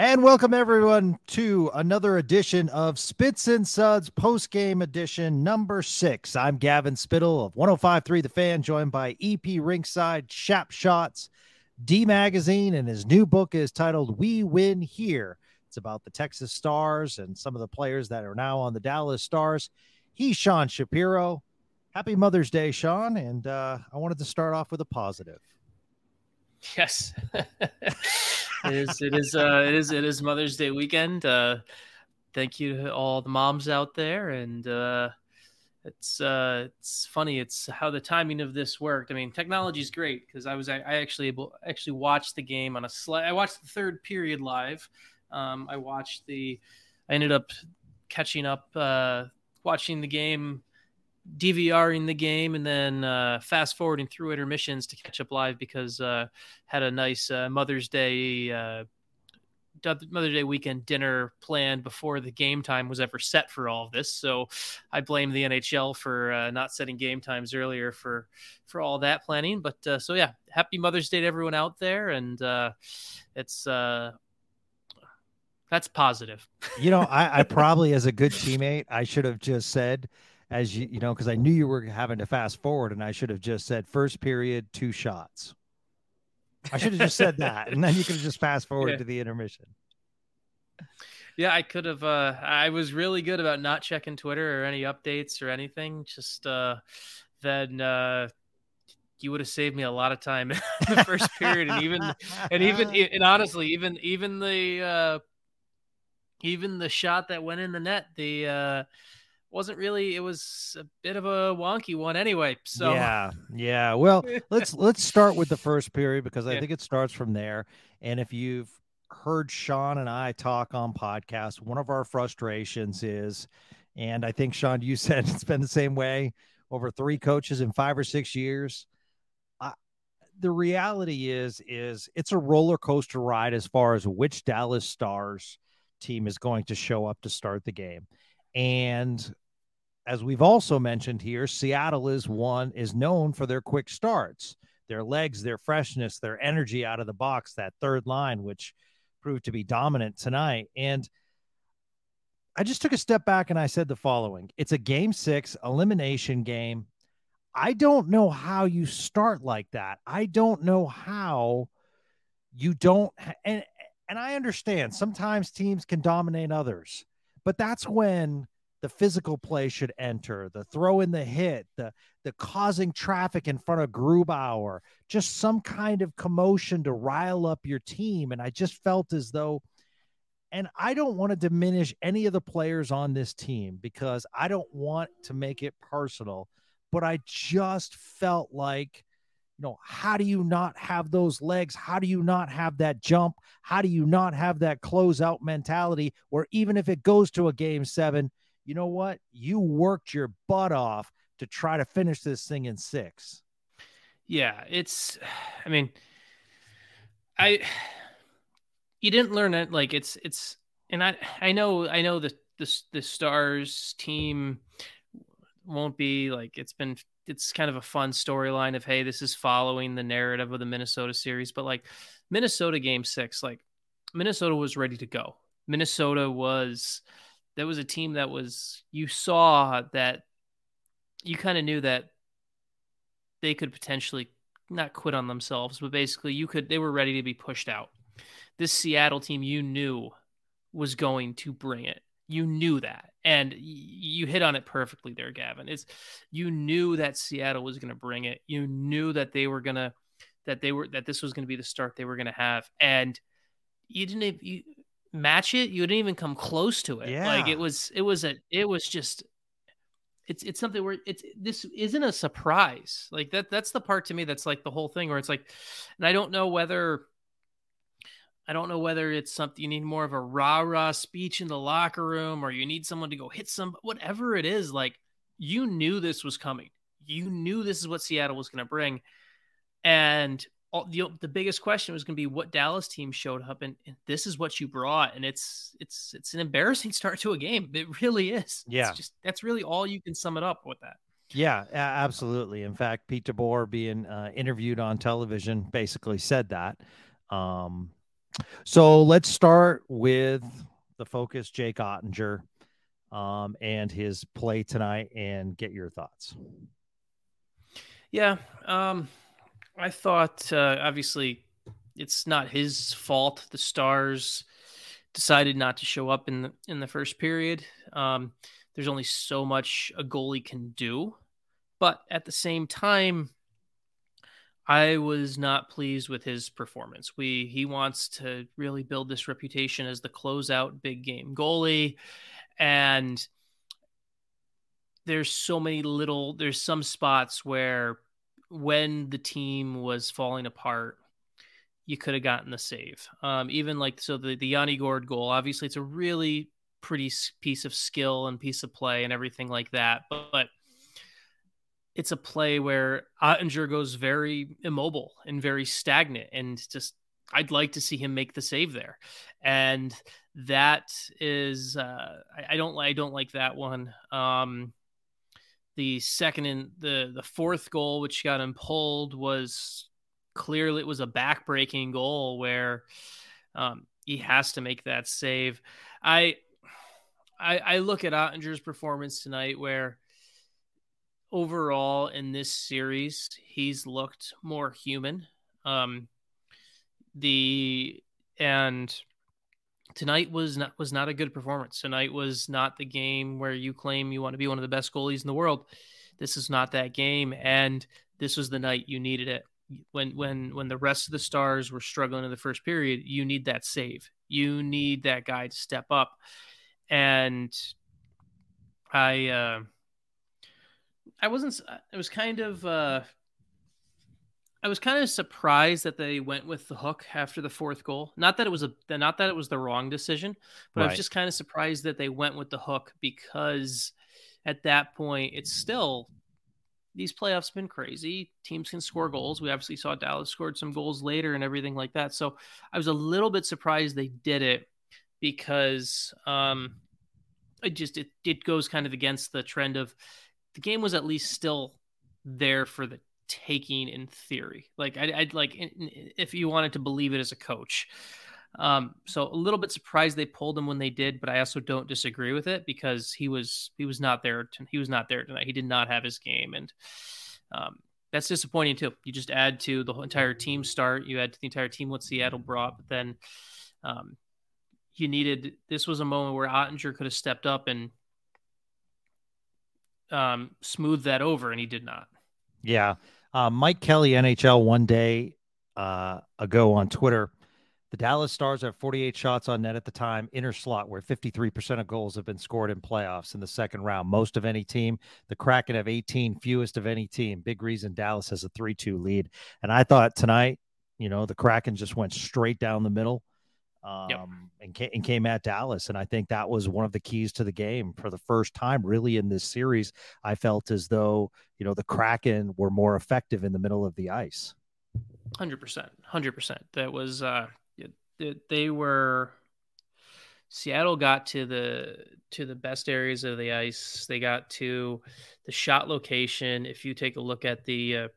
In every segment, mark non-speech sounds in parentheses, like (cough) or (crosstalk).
And welcome everyone to another edition of Spits and Suds post game edition number six. I'm Gavin Spittle of 1053 The Fan, joined by EP Rinkside, Shap Shots, D Magazine, and his new book is titled We Win Here. It's about the Texas Stars and some of the players that are now on the Dallas Stars. He's Sean Shapiro. Happy Mother's Day, Sean. And uh, I wanted to start off with a positive. Yes. (laughs) it is it is uh it is it is Mother's Day weekend. Uh thank you to all the moms out there and uh it's uh it's funny it's how the timing of this worked. I mean, technology is great because I was I, I, actually able actually watched the game on a I watched the third period live. Um I watched the I ended up catching up uh watching the game DVRing the game and then uh, fast forwarding through intermissions to catch up live because uh, had a nice uh, Mother's Day uh, Mother's Day weekend dinner planned before the game time was ever set for all of this. So I blame the NHL for uh, not setting game times earlier for for all that planning. But uh, so yeah, happy Mother's Day to everyone out there, and it's that's positive. you know, I, I (laughs) probably as a good teammate, I should have just said as you you know because I knew you were having to fast forward, and I should have just said first period two shots. I should have just said that, and then you could have just fast (laughs) forward yeah. to the intermission. Yeah, I could have. Uh, I was really good about not checking Twitter or any updates or anything. Just uh, then uh, you would have saved me a lot of time in (laughs) the first period, and even and even (laughs) and honestly, even even the uh, even the shot that went in the net, the uh, wasn't really it was a bit of a wonky one anyway so. Yeah yeah well (laughs) let's let's start with the first period because i yeah. think it starts from there. And if you've heard sean and i talk on podcast one of our frustrations is and i think sean you (laughs) said it's been the same way over three coaches in five or six years. The reality is is it's a roller coaster ride as far as which dallas stars team is going to show up to start the game and as we've also mentioned here, Seattle is one is known for their quick starts, their legs, their freshness, their energy out of the box, that third line, which proved to be dominant tonight. And I just took a step back and I said the following it's a game six elimination game. I don't know how you start like that. I don't know how you don't and and I understand sometimes teams can dominate others, but that's when the physical play should enter, the throw in the hit, the the causing traffic in front of Grubauer, just some kind of commotion to rile up your team. And I just felt as though, and I don't want to diminish any of the players on this team because I don't want to make it personal, but I just felt like you know, how do you not have those legs? How do you not have that jump? How do you not have that closeout mentality where even if it goes to a game seven, you know what? You worked your butt off to try to finish this thing in six. Yeah, it's, (sighs) I mean, I, (sighs) you didn't learn it. Like it's, it's, and I, I know, I know the, the, the Stars team won't be like, it's been it's kind of a fun storyline of hey, this is following the narrative of the Minnesota series, but like Minnesota game six, like Minnesota was ready to go. Minnesota was that was a team that was you saw that you kind of knew that they could potentially not quit on themselves, but basically you could they were ready to be pushed out. this Seattle team you knew was going to bring it. You knew that. And you hit on it perfectly there, Gavin. It's you knew that Seattle was going to bring it. You knew that they were going to that they were that this was going to be the start they were going to have. And you didn't you match it. You didn't even come close to it. Yeah. Like it was it was a it was just it's it's something where it's this isn't a surprise. Like that that's the part to me that's like the whole thing where it's like and I don't know whether I don't know whether it's something you need more of a rah rah speech in the locker room or you need someone to go hit some, whatever it is. Like you knew this was coming. You knew this is what Seattle was going to bring. And all, the, the biggest question was going to be what Dallas team showed up and, and, this is what you brought. And it's, it's, it's an embarrassing (laughs) start to a game. It really is. Yeah. It's just, that's really all you can sum it up with that. Yeah, absolutely. In fact, Pete DeBoer being uh, interviewed on television basically said that. Um, so let's start with the focus, Jake Oettinger, um, and his play tonight, and get your thoughts. Yeah, um, I thought uh, obviously it's not his fault. The Stars decided not to show up in the in the first period. Um, there's only so much a goalie can do, but at the same time, I was not pleased with his performance. We he wants to really build this reputation as the closeout big game goalie and there's so many little there's some spots where when the team was falling apart you could have gotten the save. Um, even like so the the Yanni Gourde goal obviously it's a really pretty piece of skill and piece of play and everything like that but, but it's a play where Oettinger goes very immobile and very stagnant and just I'd like to see him make the save there. And that is uh, I, I, don't I don't like that one. Um, the second and the the fourth goal which got him pulled was clearly it was a backbreaking goal where um, he has to make that save. I I, I look at Oettinger's performance tonight where overall in this series, he's looked more human. Um, the and tonight was not was not a good performance. Tonight was not the game where you claim you want to be one of the best goalies in the world. This is not that game, and this was the night you needed it. When when when the rest of the stars were struggling in the first period, you need that save. You need that guy to step up, and I. Uh, I wasn't. It was kind of. Uh, I was kind of surprised that they went with the hook after the fourth goal. Not that it was a, not that it was the wrong decision, but right. I was just kind of surprised that they went with the hook because at that point it's still these playoffs been crazy. Teams can score goals. We obviously saw Dallas scored some goals later and everything like that. So I was a little bit surprised they did it because um, it just it, it goes kind of against the trend of the game was at least still there for the taking in theory. Like I, would like if you wanted to believe it as a coach. Um, so a little bit surprised they pulled him when they did, but I also don't disagree with it because he was he was not there. To, he was not there tonight. He did not have his game, and um, that's disappointing too. You just add to the entire team start. You add to the entire team what Seattle brought, but then um, you needed. This was a moment where Oettinger could have stepped up and um, smooth that over, and he did not. Yeah. Uh, Mike Kelly, NHL, one day uh, ago on Twitter, the Dallas Stars have 48 shots on net at the time, inner slot, where 53% of goals have been scored in playoffs in the second round, most of any team. The Kraken have 18, fewest of any team. Big reason Dallas has a 3 2 lead. And I thought tonight, you know, the Kraken just went straight down the middle um, yep. and, came, and came at Dallas. And I think that was one of the keys to the game for the first time, really, in this series. I felt as though, you know, the Kraken were more effective in the middle of the ice. 100%. 100%. That was, uh, they were, Seattle got to the, to the best areas of the ice. They got to the shot location. If you take a look at the, uh,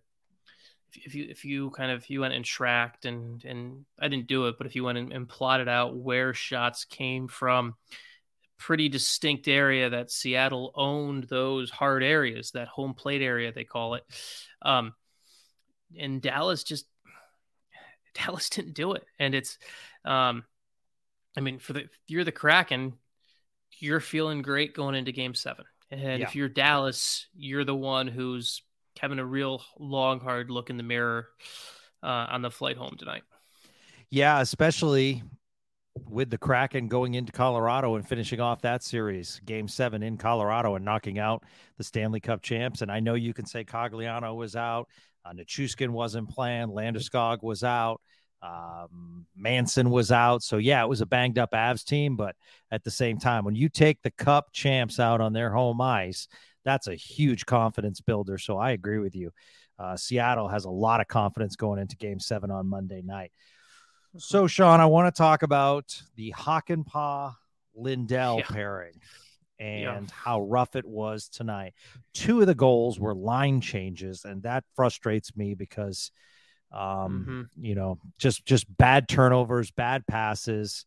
if you if you kind of you went and tracked and and I didn't do it, but if you went and, and plotted out where shots came from, pretty distinct area that Seattle owned those hard areas, that home plate area they call it, um, and Dallas just (sighs) Dallas didn't do it, and it's Um, I mean, for the you're the Kraken, you're feeling great going into Game Seven, and yeah. if you're Dallas, you're the one who's having a real long, hard look in the mirror uh, on the flight home tonight. Yeah, especially with the Kraken going into Colorado and finishing off that series, game seven in Colorado and knocking out the Stanley Cup champs. And I know you can say Cogliano was out, uh, wasn't playing, Landeskog was out, um, Manson was out. So, yeah, it was a banged up Avs team. But at the same time, when you take the Cup champs out on their home ice, that's a huge confidence builder. So, I agree with you. Uh, Seattle has a lot of confidence going into game seven on Monday night. So, Sean, I want to talk about the Hakanpää Lindell yeah. pairing and yeah. how rough it was tonight. Two of the goals were line changes, and that frustrates me because, um, mm-hmm. you know, just just bad turnovers, bad passes.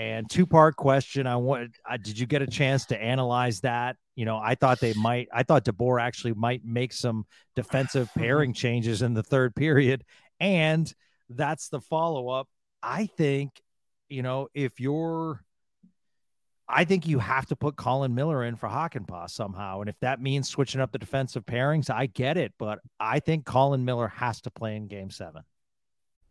And two part question: I want, uh, did you get a chance to analyze that? You know, I thought they might. I thought DeBoer actually might make some defensive (laughs) pairing changes in the third period, and that's the follow up. I think, you know, if you're, I think you have to put Colin Miller in for Hakanpää somehow. And if that means switching up the defensive pairings, I get it. But I think Colin Miller has to play in game seven.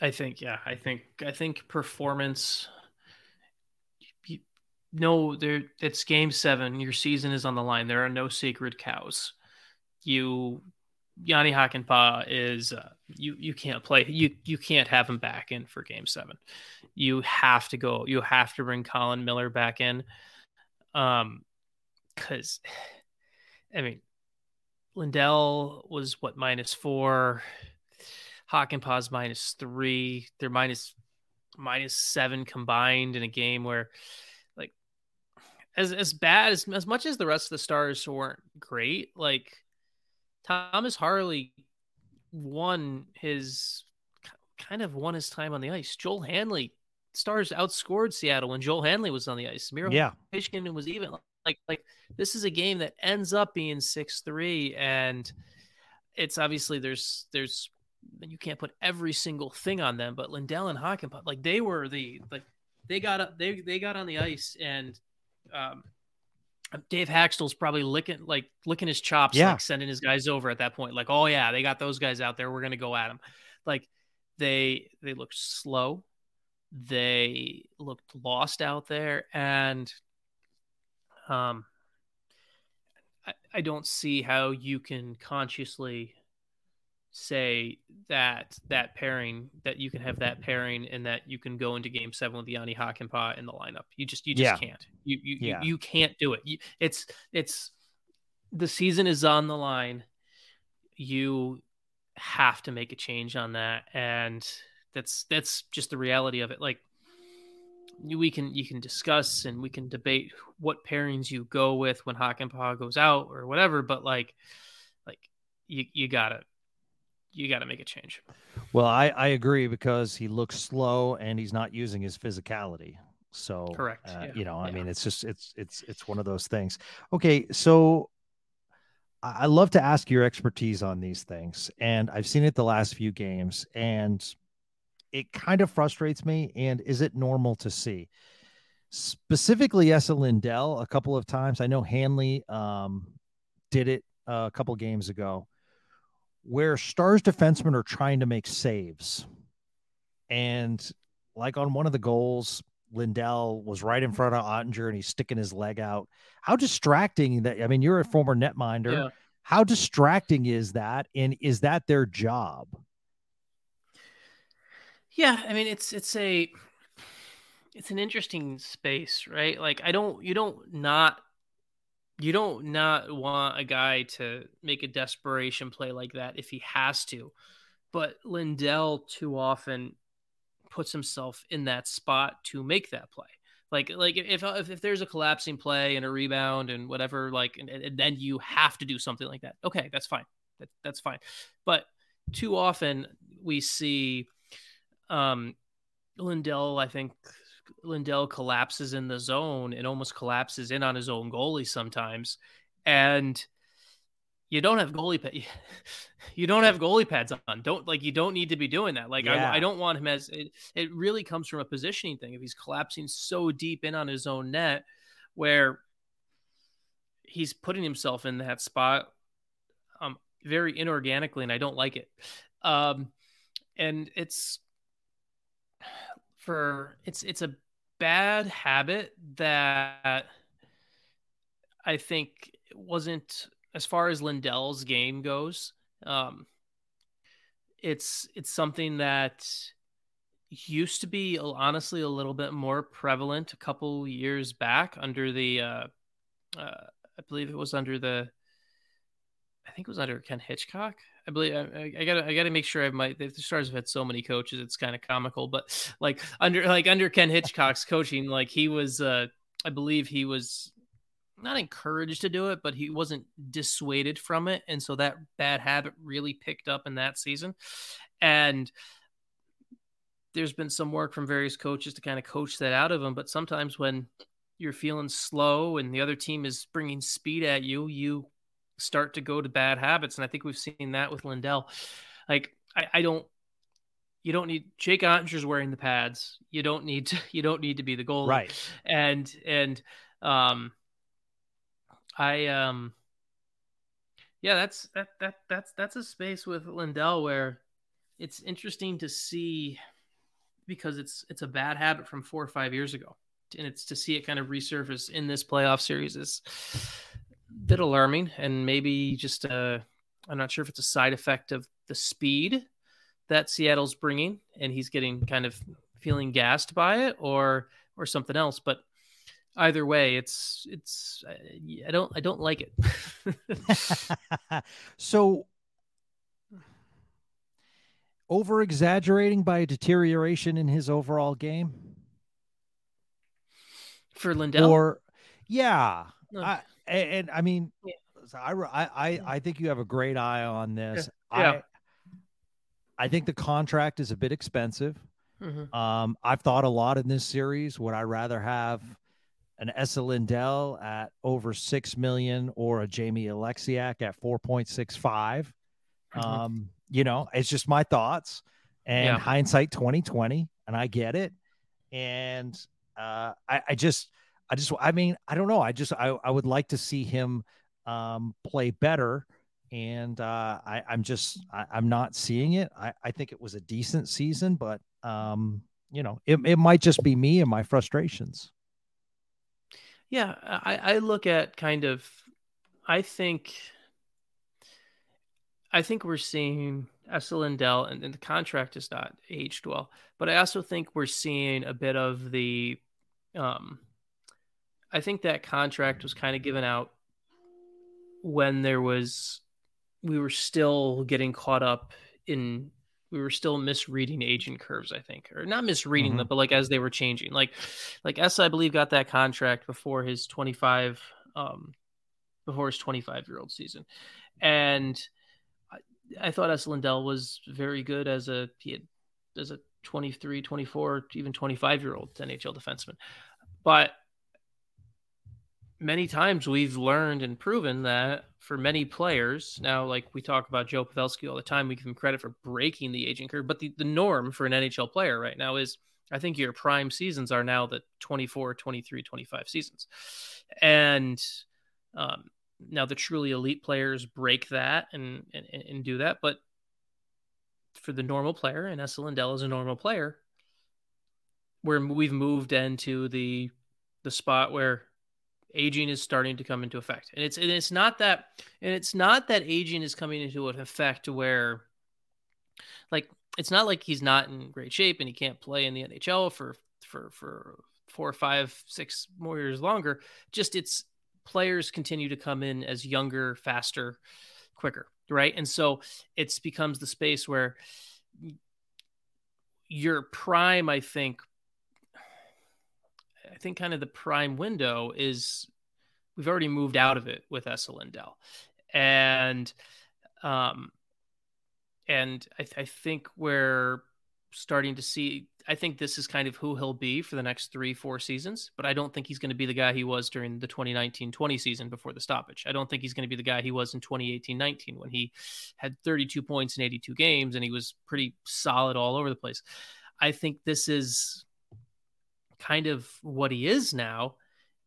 I think, yeah, I think, I think performance, no, there, it's game seven. Your season is on the line. There are no sacred cows. You Jani Hakanpää is uh, you you can't play you you can't have him back in for game 7. You have to go you have to bring Colin Miller back in um cuz (sighs) I mean Lindell was what minus 4 Hakanpää's minus 3 they're minus minus 7 combined in a game where like as as bad as as much as the rest of the stars weren't great like Thomas Harley won his kind of won his time on the ice. Joel Hanley stars outscored Seattle when Joel Hanley was on the ice. Miro yeah. Fishkin was even like like this is a game that ends up being six three, and it's obviously there's there's you can't put every single thing on them, but Lindell and Hakanpää like they were the like they got up they they got on the ice and um Dave Hakstol's probably licking like licking his chops, yeah. like sending his guys over at that point. Like, oh yeah, they got those guys out there. We're gonna go at them. Like they they looked slow, they looked lost out there, and um, I, I don't see how you can consciously say that that pairing that you can have that pairing and that you can go into game seven with Jani Hakanpää in the lineup. You just you just yeah. can't. You you, yeah. you you can't do it. You, it's it's the season is on the line. You have to make a change on that, and that's that's just the reality of it. Like we can you can discuss and we can debate what pairings you go with when Hakanpää goes out or whatever, but like like you you gotta you got to make a change. Well, I, I agree because he looks slow and he's not using his physicality. So correct. Uh, yeah. You know, I yeah. mean, it's just it's it's it's one of those things. Okay, so I love to ask your expertise on these things, and I've seen it the last few games, and it kind of frustrates me. And is it normal to see? Specifically, Esa Lindell a couple of times. I know Hanley um, did it a couple games ago where Stars defensemen are trying to make saves. And like on one of the goals, Lindell was right in front of Oettinger and he's sticking his leg out. How distracting that I mean, you're a former netminder. Yeah. How distracting is that? And is that their job? Yeah, I mean it's it's a it's an interesting space, right? Like I don't you don't not you don't not want a guy to make a desperation play like that if he has to. But Lindell too often puts himself in that spot to make that play. Like like if if, if there's a collapsing play and a rebound and whatever, like and, and then you have to do something like that. Okay, that's fine. That, that's fine. But too often we see um Lindell, I think Lindell collapses in the zone and almost collapses in on his own goalie sometimes. And you don't have goalie pad. (laughs) You don't have goalie pads on. Don't like you don't need to be doing that. Like yeah. I, I don't want him as it, it really comes from a positioning thing. If he's collapsing so deep in on his own net, where he's putting himself in that spot, um, very inorganically, and I don't like it. Um, and it's for it's it's a bad habit that I think wasn't as far as Lindell's game goes. Um, it's it's something that used to be honestly a little bit more prevalent a couple years back under the uh, uh, I believe it was under the I think it was under Ken Hitchcock. I believe I, I, gotta I gotta make sure I might. The Stars have had so many coaches, it's kind of comical. But like under like under Ken Hitchcock's coaching, like he was, uh, I believe he was not encouraged to do it, but he wasn't dissuaded from it, and so that bad habit really picked up in that season. And there's been some work from various coaches to kind of coach that out of him. But sometimes when you're feeling slow and the other team is bringing speed at you, you start to go to bad habits. And I think we've seen that with Lindell. Like, I, I don't, you don't need Jake Oettinger's wearing the pads. You don't need to, (laughs) you don't need to be the goalie. Right. And, and, um, I, um, yeah, that's, that, that, that's, that's a space with Lindell where it's interesting to see because it's, it's a bad habit from four or five years ago. And it's to see it kind of resurface in this playoff series is bit alarming and maybe just a, I'm not sure if it's a side effect of the speed that Seattle's bringing and he's getting kind of feeling gassed by it or or something else but either way it's it's uh, I don't I don't like it. (laughs) So over exaggerating by a deterioration in his overall game? For Lindell? Or yeah I, and, and I mean, yeah. I, I I think you have a great eye on this. Yeah. I I think the contract is a bit expensive. Mm-hmm. Um, I've thought a lot in this series. Would I rather have an Esa Lindell at over six million or a Jamie Oleksiak at four point six five? Mm-hmm. Um, you know, it's just my thoughts and yeah. hindsight twenty twenty, and I get it. And uh, I, I just I just, I mean, I don't know. I just, I, I would like to see him um, play better. And uh, I, I'm just, I, am not seeing it. I, I think it was a decent season, but, um, you know, it, it might just be me and my frustrations. Yeah. I, I look at kind of, I think, I think we're seeing Esa Lindell, and, and the contract is not aged well, but I also think we're seeing a bit of the, um, I think that contract was kind of given out when there was we were still getting caught up in we were still misreading aging curves, I think, or not misreading mm-hmm. them, but like as they were changing. Like, like Esa, I believe, got that contract before his 25, um, before his 25 year old season, and I, I thought Esa. Lindell was very good as a he had, as a 23, 24, even 25 year old NHL defenseman, but many times we've learned and proven that for many players now like we talk about joe pavelski all the time we give him credit for breaking the aging curve but the, the norm for an nhl player right now is i think your prime seasons are now the 24 23 25 seasons. And um, now the truly elite players break that and, and, and do that but for the normal player and Esa Lindell is a normal player where we've moved into the the spot where aging is starting to come into effect. And it's and it's not that and it's not that aging is coming into an effect where like it's not like he's not in great shape and he can't play in the NHL for for for four or five six more years longer. Just it's players continue to come in as younger faster quicker right? And so it's becomes the space where your prime, I think, I think kind of the prime window is we've already moved out of it with Esa Lindell. And, um, and I, th- I think we're starting to see I think this is kind of who he'll be for the next three, four seasons, but I don't think he's going to be the guy he was during the 2019 20 season before the stoppage. I don't think he's going to be the guy he was in 2018 19 when he had 32 points in 82 games and he was pretty solid all over the place. I think this is kind of what he is now.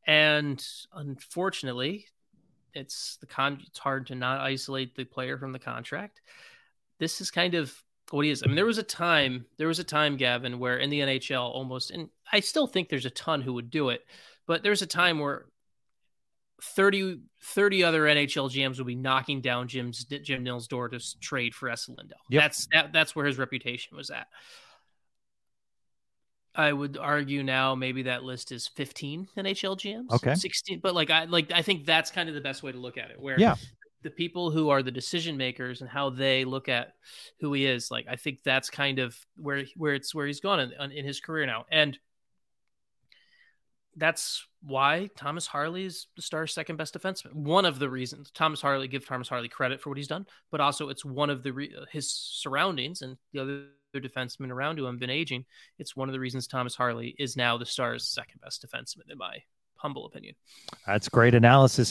And unfortunately, it's the con it's hard to not isolate the player from the contract. This is kind of what he is. I mean, there was a time, there was a time, Gavin, where in the NHL almost, and I still think there's a ton who would do it, but there's a time where 30, 30 other NHL GMs would be knocking down Jim's Jim Nill's door to trade for Esa Lindell. Yep. That's that, that's where his reputation was at. I would argue now maybe that list is 15 NHL GMs. Okay. 16, but like I like I think that's kind of the best way to look at it. Where yeah the people who are the decision makers and how they look at who he is like i think that's kind of where where it's where he's gone in, in his career now and that's why thomas harley is the star's second best defenseman one of the reasons thomas harley give thomas harley credit for what he's done but also it's one of the re- his surroundings and the other defensemen around him have been aging it's one of the reasons thomas harley is now the star's second best defenseman in my humble opinion. That's great analysis.